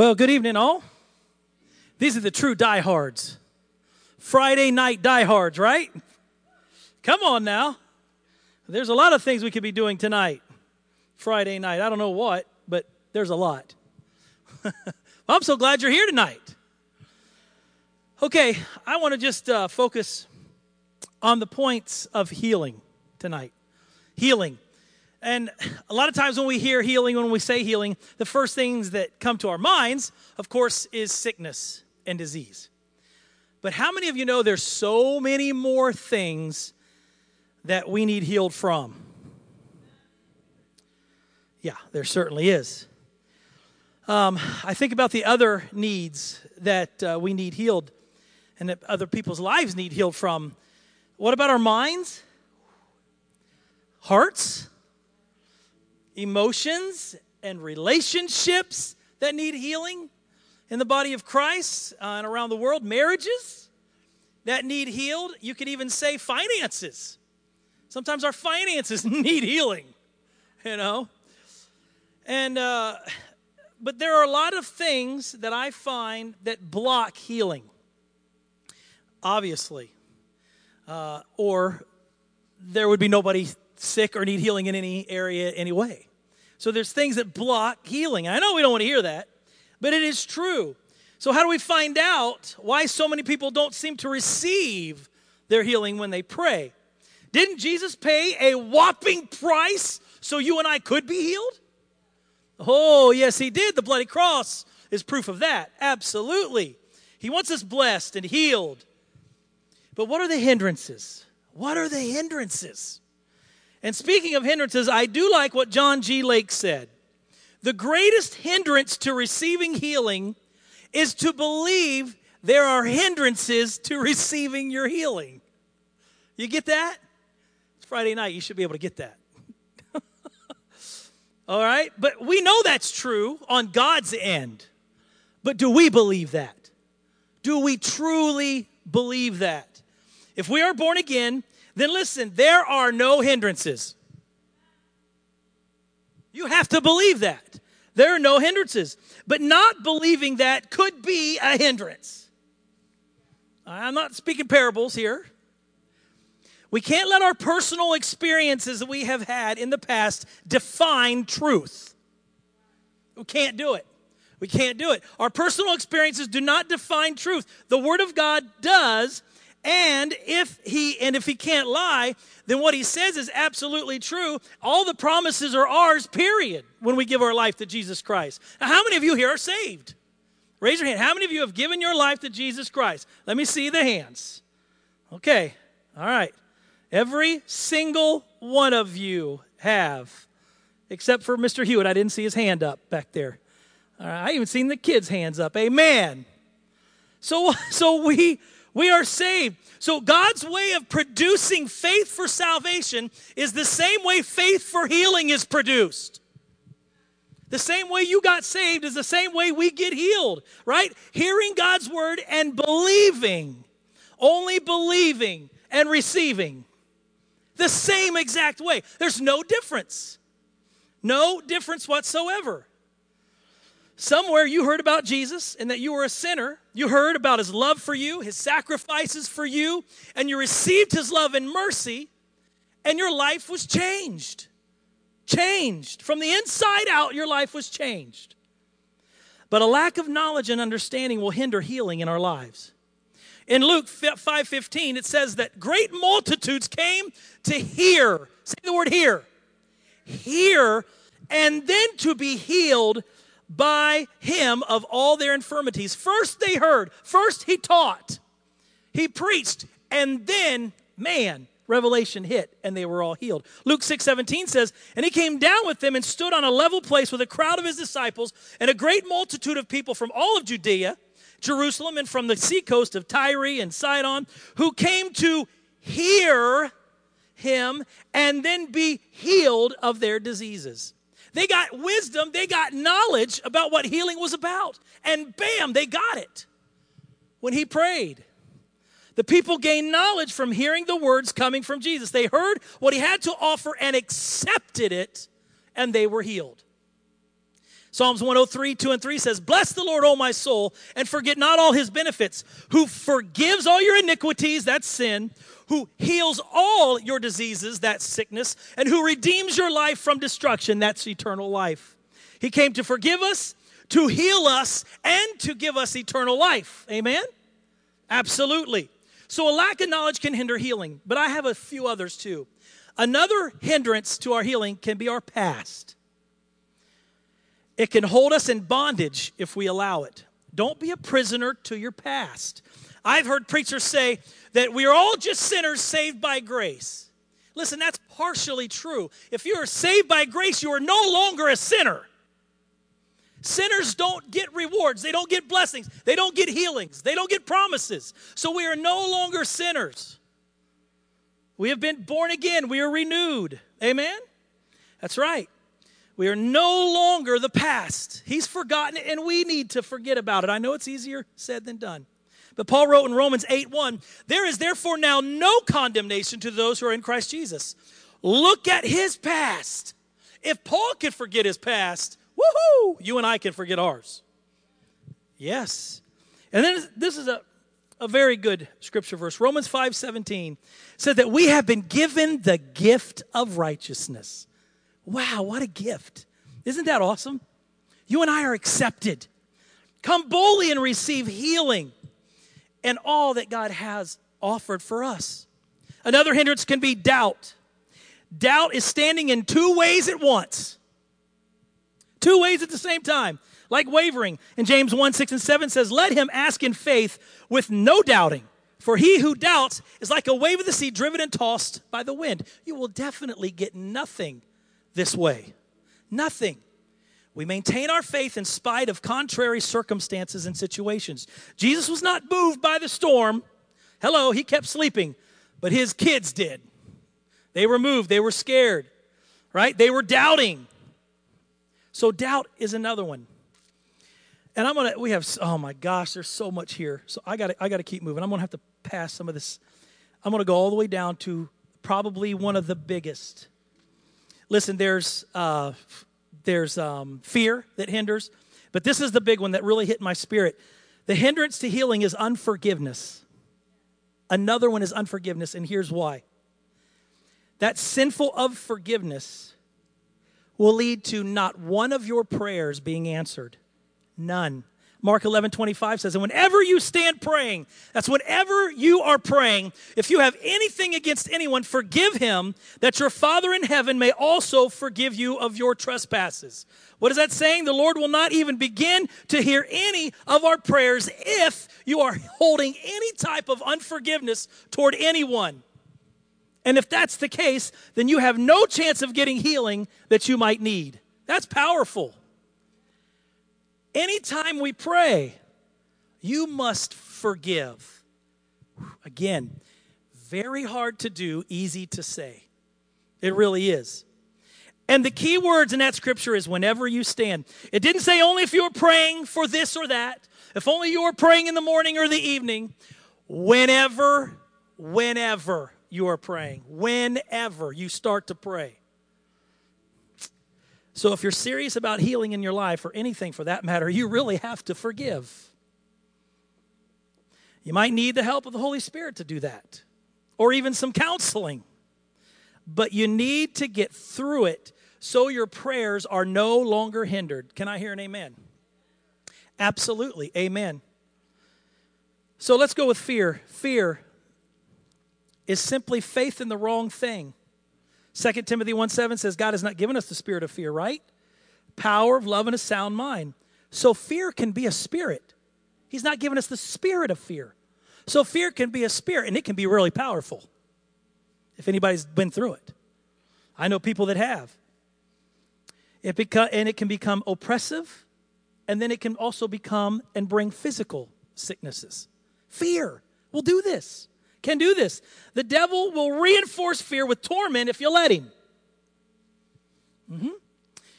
Well, good evening, all. These are the true diehards. Friday night diehards, right? Come on now. There's a lot of things we could be doing tonight, Friday night. I don't know what, but there's a lot. well, I'm so glad you're here tonight. Okay, I want to just uh, focus on the points of healing tonight. Healing. And a lot of times when we hear healing, when we say healing, the first things that come to our minds, of course, is sickness and disease. But how many of you know there's so many more things that we need healed from? Yeah, there certainly is. Um, I think about the other needs that uh, we need healed and that other people's lives need healed from. What about our minds? Hearts? Emotions and relationships that need healing in the body of Christ uh, and around the world, marriages that need healed. You could even say finances. Sometimes our finances need healing, you know. And uh, but there are a lot of things that I find that block healing. Obviously, uh, or there would be nobody sick or need healing in any area anyway. So there's things that block healing. I know we don't want to hear that, but it is true. So, how do we find out why so many people don't seem to receive their healing when they pray? Didn't Jesus pay a whopping price so you and I could be healed? Oh, yes, he did. The bloody cross is proof of that. Absolutely. He wants us blessed and healed. But what are the hindrances? What are the hindrances? And speaking of hindrances, I do like what John G. Lake said. The greatest hindrance to receiving healing is to believe there are hindrances to receiving your healing. You get that? It's Friday night. You should be able to get that. All right? But we know that's true on God's end. But do we believe that? Do we truly believe that? If we are born again, then listen, there are no hindrances. You have to believe that. There are no hindrances. But not believing that could be a hindrance. I'm not speaking parables here. We can't let our personal experiences that we have had in the past define truth. We can't do it. We can't do it. Our personal experiences do not define truth. The Word of God does, and if he and if he can't lie, then what he says is absolutely true. All the promises are ours, period, when we give our life to Jesus Christ. Now, how many of you here are saved? Raise your hand. How many of you have given your life to Jesus Christ? Let me see the hands. Okay. All right. Every single one of you have, except for Mr. Hewitt. I didn't see his hand up back there. All right. I even seen the kids' hands up. Amen. So, so we we are saved. So, God's way of producing faith for salvation is the same way faith for healing is produced. The same way you got saved is the same way we get healed, right? Hearing God's word and believing, only believing and receiving. The same exact way. There's no difference. No difference whatsoever. Somewhere you heard about Jesus and that you were a sinner. You heard about his love for you, his sacrifices for you, and you received his love and mercy, and your life was changed. Changed. From the inside out, your life was changed. But a lack of knowledge and understanding will hinder healing in our lives. In Luke 5:15 it says that great multitudes came to hear. Say the word hear. Hear and then to be healed by him of all their infirmities. First they heard, first he taught, he preached, and then, man, revelation hit and they were all healed. Luke 6 17 says, And he came down with them and stood on a level place with a crowd of his disciples and a great multitude of people from all of Judea, Jerusalem, and from the seacoast of Tyre and Sidon, who came to hear him and then be healed of their diseases. They got wisdom, they got knowledge about what healing was about. And bam, they got it when he prayed. The people gained knowledge from hearing the words coming from Jesus. They heard what he had to offer and accepted it, and they were healed. Psalms 103, 2 and 3 says, Bless the Lord, O my soul, and forget not all his benefits, who forgives all your iniquities, that's sin, who heals all your diseases, that's sickness, and who redeems your life from destruction, that's eternal life. He came to forgive us, to heal us, and to give us eternal life. Amen? Absolutely. So a lack of knowledge can hinder healing, but I have a few others too. Another hindrance to our healing can be our past. It can hold us in bondage if we allow it. Don't be a prisoner to your past. I've heard preachers say that we are all just sinners saved by grace. Listen, that's partially true. If you are saved by grace, you are no longer a sinner. Sinners don't get rewards, they don't get blessings, they don't get healings, they don't get promises. So we are no longer sinners. We have been born again, we are renewed. Amen? That's right. We are no longer the past. He's forgotten it, and we need to forget about it. I know it's easier said than done. But Paul wrote in Romans 8 1, there is therefore now no condemnation to those who are in Christ Jesus. Look at his past. If Paul could forget his past, woohoo, you and I can forget ours. Yes. And then this is a, a very good scripture verse. Romans 5 17 said that we have been given the gift of righteousness. Wow, what a gift. Isn't that awesome? You and I are accepted. Come boldly and receive healing and all that God has offered for us. Another hindrance can be doubt. Doubt is standing in two ways at once. Two ways at the same time, like wavering. And James 1 6 and 7 says, Let him ask in faith with no doubting. For he who doubts is like a wave of the sea driven and tossed by the wind. You will definitely get nothing this way. Nothing. We maintain our faith in spite of contrary circumstances and situations. Jesus was not moved by the storm. Hello, he kept sleeping, but his kids did. They were moved, they were scared, right? They were doubting. So, doubt is another one. And I'm gonna, we have, oh my gosh, there's so much here. So, I gotta, I gotta keep moving. I'm gonna have to pass some of this. I'm gonna go all the way down to probably one of the biggest Listen, there's, uh, there's um, fear that hinders, but this is the big one that really hit my spirit. The hindrance to healing is unforgiveness. Another one is unforgiveness, and here's why. That sinful of forgiveness will lead to not one of your prayers being answered. None. Mark 11, 25 says, And whenever you stand praying, that's whenever you are praying, if you have anything against anyone, forgive him, that your Father in heaven may also forgive you of your trespasses. What is that saying? The Lord will not even begin to hear any of our prayers if you are holding any type of unforgiveness toward anyone. And if that's the case, then you have no chance of getting healing that you might need. That's powerful. Anytime we pray, you must forgive. Again, very hard to do, easy to say. It really is. And the key words in that scripture is whenever you stand. It didn't say only if you were praying for this or that, if only you were praying in the morning or the evening. Whenever, whenever you are praying, whenever you start to pray. So if you're serious about healing in your life, or anything for that matter, you really have to forgive. You might need the help of the Holy Spirit to do that, or even some counseling. But you need to get through it so your prayers are no longer hindered. Can I hear an amen? Absolutely. Amen. So let's go with fear. Fear is simply faith in the wrong thing. 2 Timothy 1 7 says, God has not given us the spirit of fear, right? Power of love and a sound mind. So fear can be a spirit. He's not given us the spirit of fear. So fear can be a spirit, and it can be really powerful if anybody's been through it. I know people that have. It beca- and it can become oppressive, and then it can also become and bring physical sicknesses. Fear will do this can do this. The devil will reinforce fear with torment if you let him. Mm-hmm.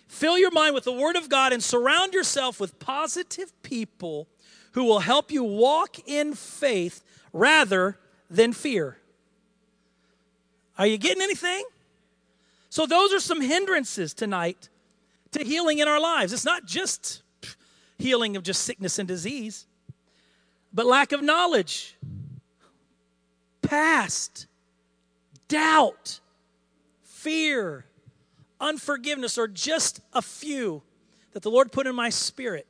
Fill your mind with the Word of God and surround yourself with positive people who will help you walk in faith rather than fear. Are you getting anything? So, those are some hindrances tonight to healing in our lives. It's not just healing of just sickness and disease, but lack of knowledge, past, doubt, fear, unforgiveness are just a few that the Lord put in my spirit.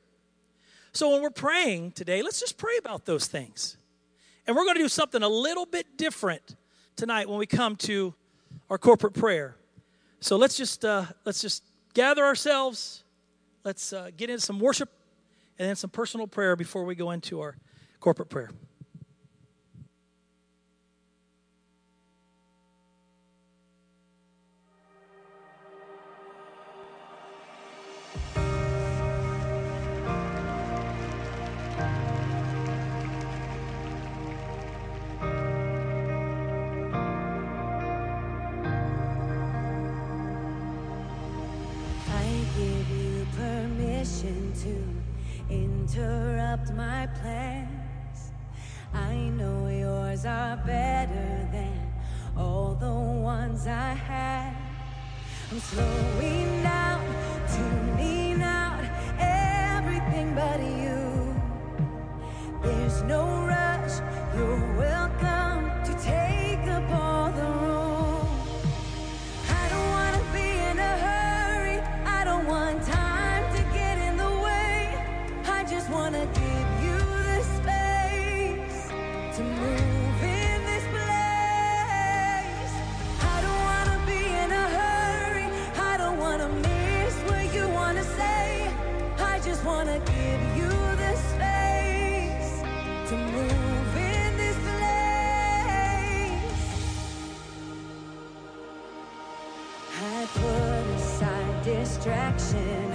So when we're praying today, let's just pray about those things. And we're going to do something a little bit different tonight when we come to our corporate prayer. So let's just uh, let's just gather ourselves. Let's uh, get into some worship and then some personal prayer before we go into our corporate prayer. To interrupt my plans. I know yours are better than all the ones I had. I'm slowing down, tuning out everything but you. Distraction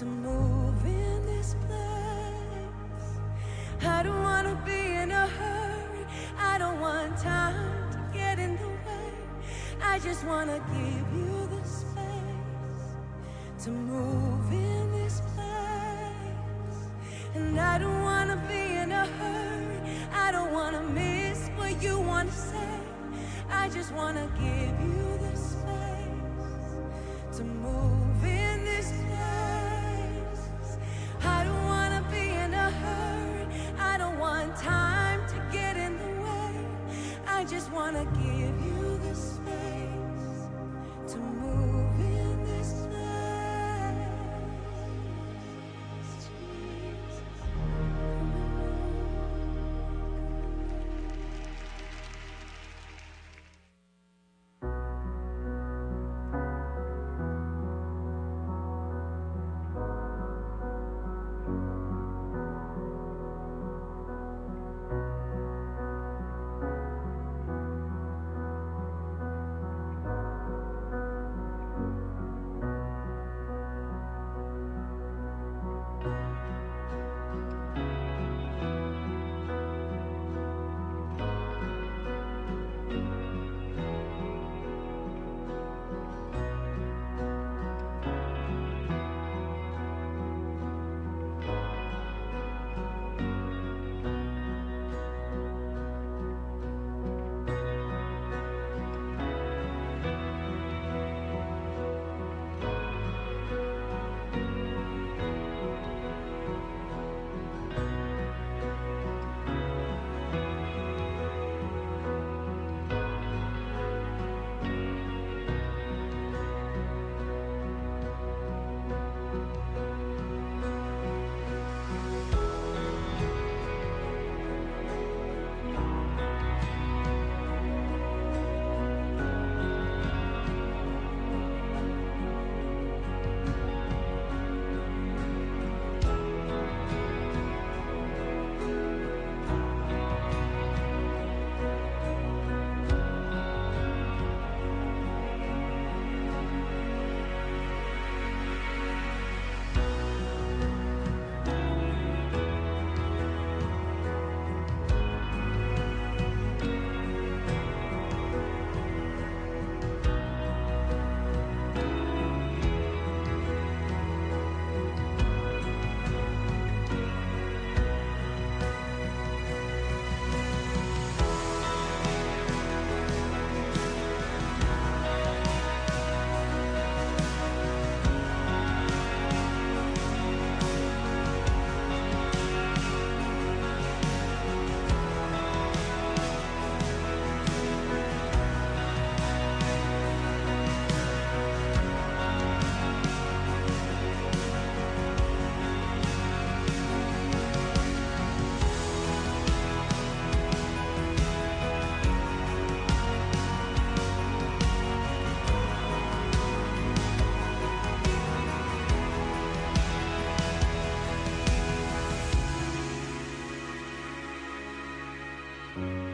to move in this place. I don't want to be in a hurry. I don't want time to get in the way. I just want to give you the space to move in this place. And I don't want to be in a hurry. I don't want to miss what you want to say. I just want to give you the Bye.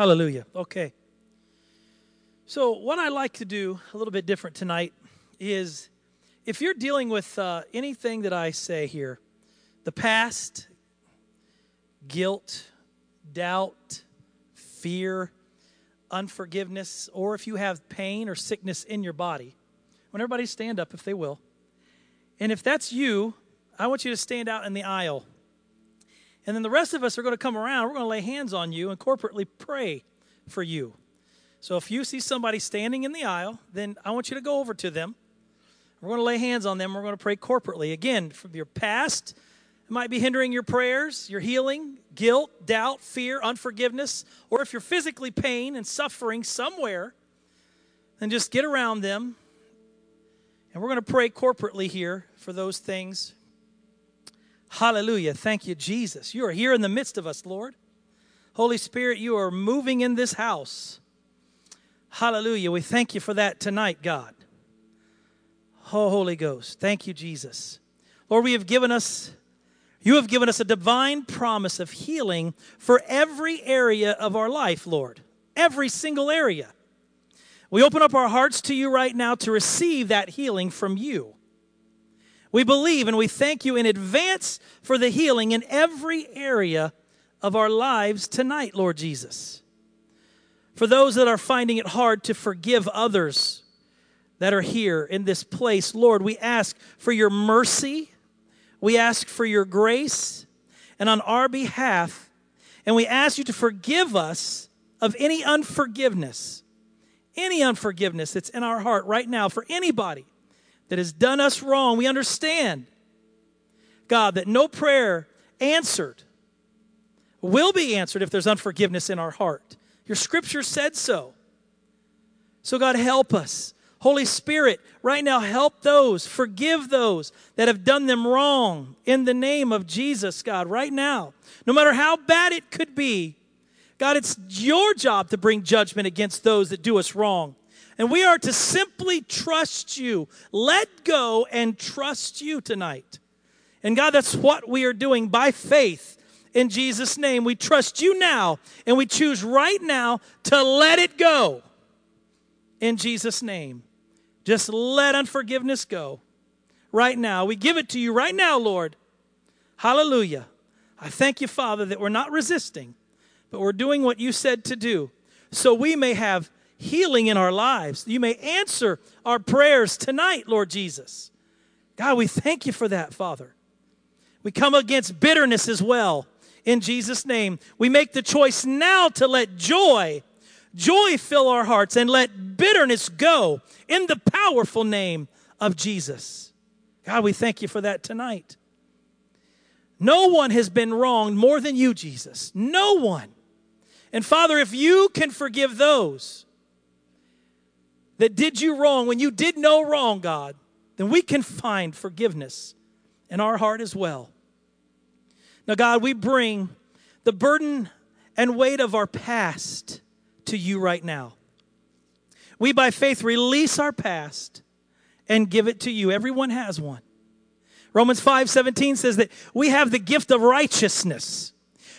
Hallelujah. Okay. So, what I like to do a little bit different tonight is if you're dealing with uh, anything that I say here, the past, guilt, doubt, fear, unforgiveness, or if you have pain or sickness in your body, when everybody stand up if they will. And if that's you, I want you to stand out in the aisle. And then the rest of us are going to come around. We're going to lay hands on you and corporately pray for you. So if you see somebody standing in the aisle, then I want you to go over to them. We're going to lay hands on them. We're going to pray corporately. Again, from your past, it might be hindering your prayers, your healing, guilt, doubt, fear, unforgiveness, or if you're physically pain and suffering somewhere, then just get around them. And we're going to pray corporately here for those things. Hallelujah. Thank you, Jesus. You are here in the midst of us, Lord. Holy Spirit, you are moving in this house. Hallelujah. We thank you for that tonight, God. Oh, Holy Ghost. Thank you, Jesus. Lord, we have given us, you have given us a divine promise of healing for every area of our life, Lord. Every single area. We open up our hearts to you right now to receive that healing from you. We believe and we thank you in advance for the healing in every area of our lives tonight, Lord Jesus. For those that are finding it hard to forgive others that are here in this place, Lord, we ask for your mercy. We ask for your grace. And on our behalf, and we ask you to forgive us of any unforgiveness, any unforgiveness that's in our heart right now for anybody that has done us wrong. We understand, God, that no prayer answered will be answered if there's unforgiveness in our heart. Your scripture said so. So, God, help us. Holy Spirit, right now, help those, forgive those that have done them wrong in the name of Jesus, God, right now. No matter how bad it could be, God, it's your job to bring judgment against those that do us wrong. And we are to simply trust you, let go and trust you tonight. And God, that's what we are doing by faith in Jesus' name. We trust you now, and we choose right now to let it go in Jesus' name. Just let unforgiveness go right now. We give it to you right now, Lord. Hallelujah. I thank you, Father, that we're not resisting, but we're doing what you said to do so we may have healing in our lives. You may answer our prayers tonight, Lord Jesus. God, we thank you for that, Father. We come against bitterness as well in Jesus' name. We make the choice now to let joy, joy fill our hearts and let bitterness go in the powerful name of Jesus. God, we thank you for that tonight. No one has been wronged more than you, Jesus. No one. And Father, if you can forgive those that did you wrong when you did no wrong, God, then we can find forgiveness in our heart as well. Now, God, we bring the burden and weight of our past to you right now. We, by faith, release our past and give it to you. Everyone has one. Romans 5 17 says that we have the gift of righteousness.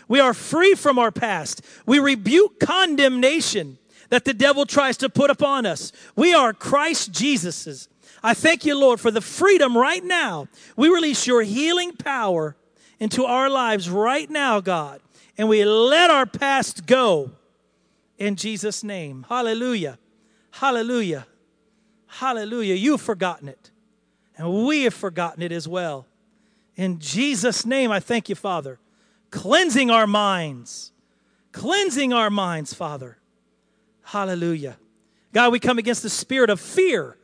We are free from our past. We rebuke condemnation that the devil tries to put upon us. We are Christ Jesus's. I thank you, Lord, for the freedom right now. We release your healing power into our lives right now, God, and we let our past go in Jesus' name. Hallelujah. Hallelujah. Hallelujah. You've forgotten it, and we have forgotten it as well. In Jesus' name, I thank you, Father. Cleansing our minds, cleansing our minds, Father. Hallelujah. God, we come against the spirit of fear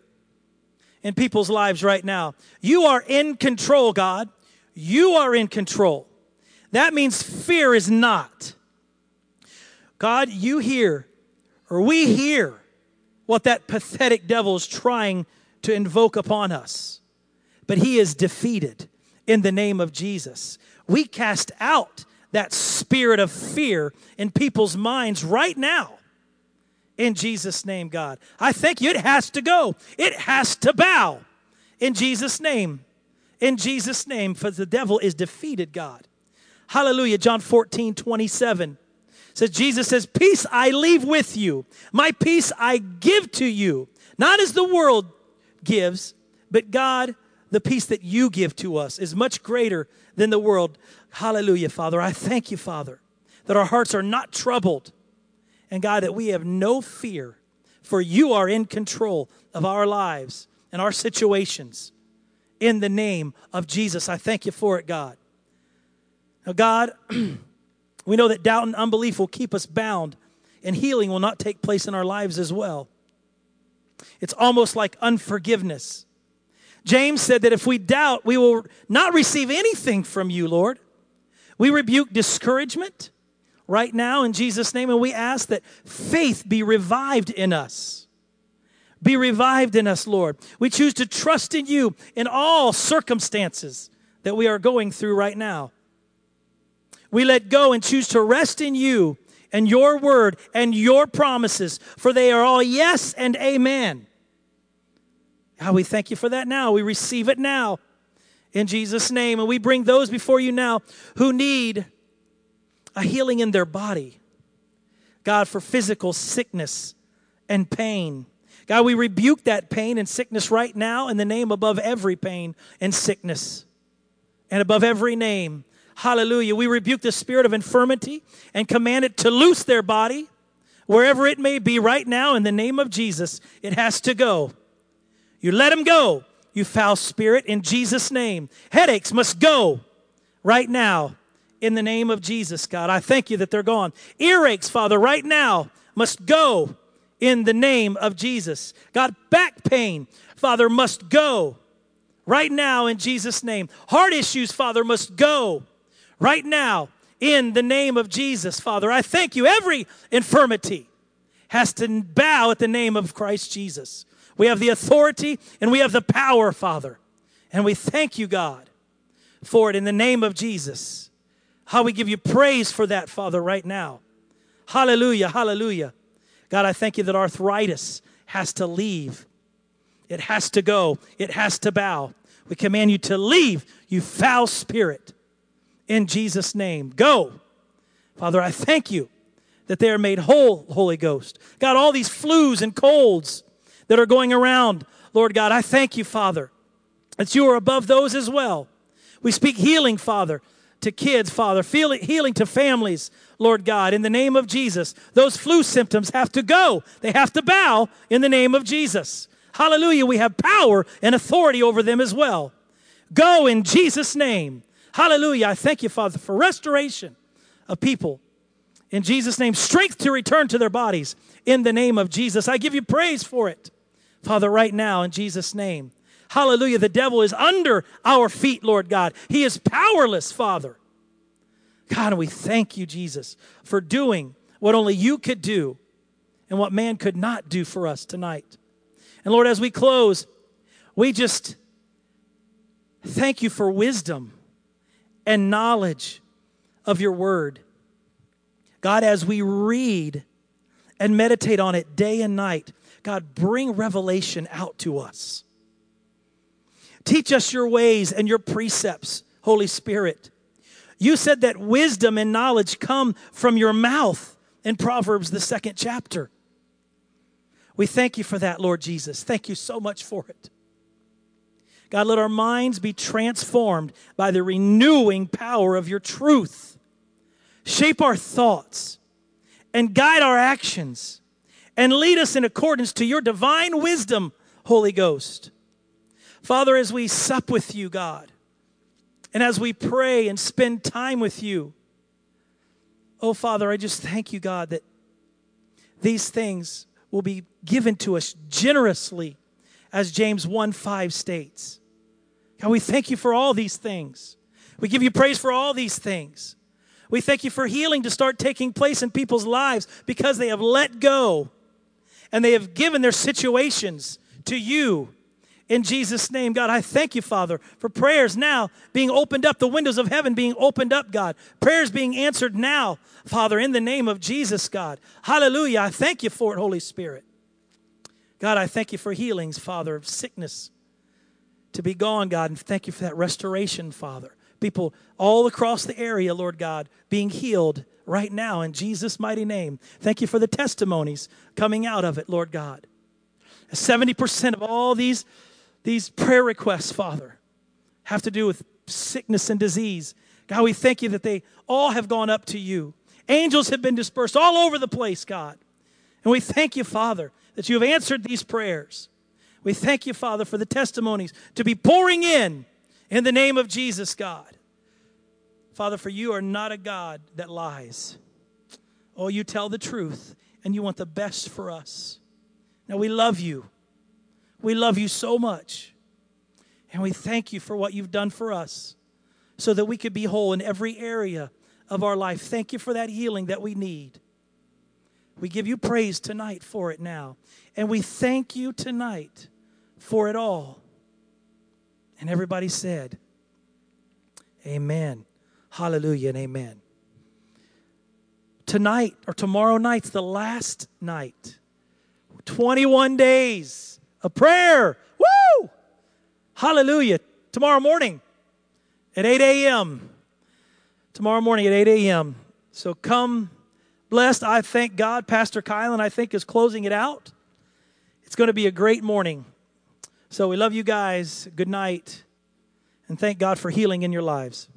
in people's lives right now. You are in control, God. You are in control. That means fear is not. God, you hear, or we hear, what that pathetic devil is trying to invoke upon us. But he is defeated in the name of Jesus. We cast out that spirit of fear in people's minds right now in Jesus' name, God. I thank you. It has to go, it has to bow in Jesus' name. In Jesus' name, for the devil is defeated, God. Hallelujah. John 14, 27 says, Jesus says, Peace I leave with you, my peace I give to you, not as the world gives, but God, the peace that you give to us is much greater than the world. Hallelujah, Father. I thank you, Father, that our hearts are not troubled and God, that we have no fear, for you are in control of our lives and our situations. In the name of Jesus, I thank you for it, God. Now, God, we know that doubt and unbelief will keep us bound, and healing will not take place in our lives as well. It's almost like unforgiveness. James said that if we doubt, we will not receive anything from you, Lord. We rebuke discouragement right now in Jesus' name, and we ask that faith be revived in us. Be revived in us, Lord. We choose to trust in you in all circumstances that we are going through right now. We let go and choose to rest in you and your word and your promises, for they are all yes and amen. How we thank you for that now. We receive it now in Jesus' name. And we bring those before you now who need a healing in their body. God, for physical sickness and pain. God, we rebuke that pain and sickness right now in the name above every pain and sickness and above every name. Hallelujah. We rebuke the spirit of infirmity and command it to loose their body wherever it may be right now in the name of Jesus. It has to go. You let them go, you foul spirit, in Jesus' name. Headaches must go right now in the name of Jesus, God. I thank you that they're gone. Earaches, Father, right now must go in the name of Jesus. God, back pain, Father, must go right now in Jesus' name. Heart issues, Father, must go right now in the name of Jesus, Father. I thank you. Every infirmity has to bow at the name of Christ Jesus. We have the authority and we have the power, Father. And we thank you, God, for it in the name of Jesus. How we give you praise for that, Father, right now. Hallelujah, hallelujah. God, I thank you that arthritis has to leave. It has to go. It has to bow. We command you to leave, you foul spirit, in Jesus' name. Go. Father, I thank you that they are made whole, Holy Ghost. God, all these flus and colds that are going around, Lord God, I thank you, Father, that you are above those as well. We speak healing, Father, to kids, Father, healing to families, Lord God, in the name of Jesus. Those flu symptoms have to go, they have to bow in the name of Jesus. Hallelujah. We have power and authority over them as well. Go in Jesus' name. Hallelujah. I thank you, Father, for restoration of people. In Jesus' name, strength to return to their bodies. In the name of Jesus, I give you praise for it. Father, right now, in Jesus' name. Hallelujah. The devil is under our feet, Lord God. He is powerless, Father. God, we thank you, Jesus, for doing what only you could do and what man could not do for us tonight. And Lord, as we close, we just thank you for wisdom and knowledge of your word. God, as we read and meditate on it day and night, God, bring revelation out to us. Teach us your ways and your precepts, Holy Spirit. You said that wisdom and knowledge come from your mouth in Proverbs, the second chapter. We thank you for that, Lord Jesus. Thank you so much for it. God, let our minds be transformed by the renewing power of your truth. Shape our thoughts and guide our actions and lead us in accordance to your divine wisdom, Holy Ghost. Father, as we sup with you, God, and as we pray and spend time with you, oh Father, I just thank you, God, that these things will be given to us generously, as James 1 5 states. God, we thank you for all these things. We give you praise for all these things. We thank you for healing to start taking place in people's lives because they have let go and they have given their situations to you. In Jesus' name, God, I thank you, Father, for prayers now being opened up, the windows of heaven being opened up, God. Prayers being answered now, Father, in the name of Jesus, God. Hallelujah. I thank you for it, Holy Spirit. God, I thank you for healings, Father, of sickness to be gone, God, and thank you for that restoration, Father. People all across the area, Lord God, being healed right now in Jesus' mighty name. Thank you for the testimonies coming out of it, Lord God. 70% of all these, these prayer requests, Father, have to do with sickness and disease. God, we thank you that they all have gone up to you. Angels have been dispersed all over the place, God. And we thank you, Father, that you have answered these prayers. We thank you, Father, for the testimonies to be pouring in in the name of Jesus, God. Father, for you are not a God that lies. Oh, you tell the truth and you want the best for us. Now, we love you. We love you so much. And we thank you for what you've done for us so that we could be whole in every area of our life. Thank you for that healing that we need. We give you praise tonight for it now. And we thank you tonight for it all. And everybody said, Amen. Hallelujah and amen. Tonight or tomorrow night's the last night. 21 days of prayer. Woo! Hallelujah. Tomorrow morning at 8 a.m. Tomorrow morning at 8 a.m. So come blessed. I thank God. Pastor Kylan, I think, is closing it out. It's going to be a great morning. So we love you guys. Good night. And thank God for healing in your lives.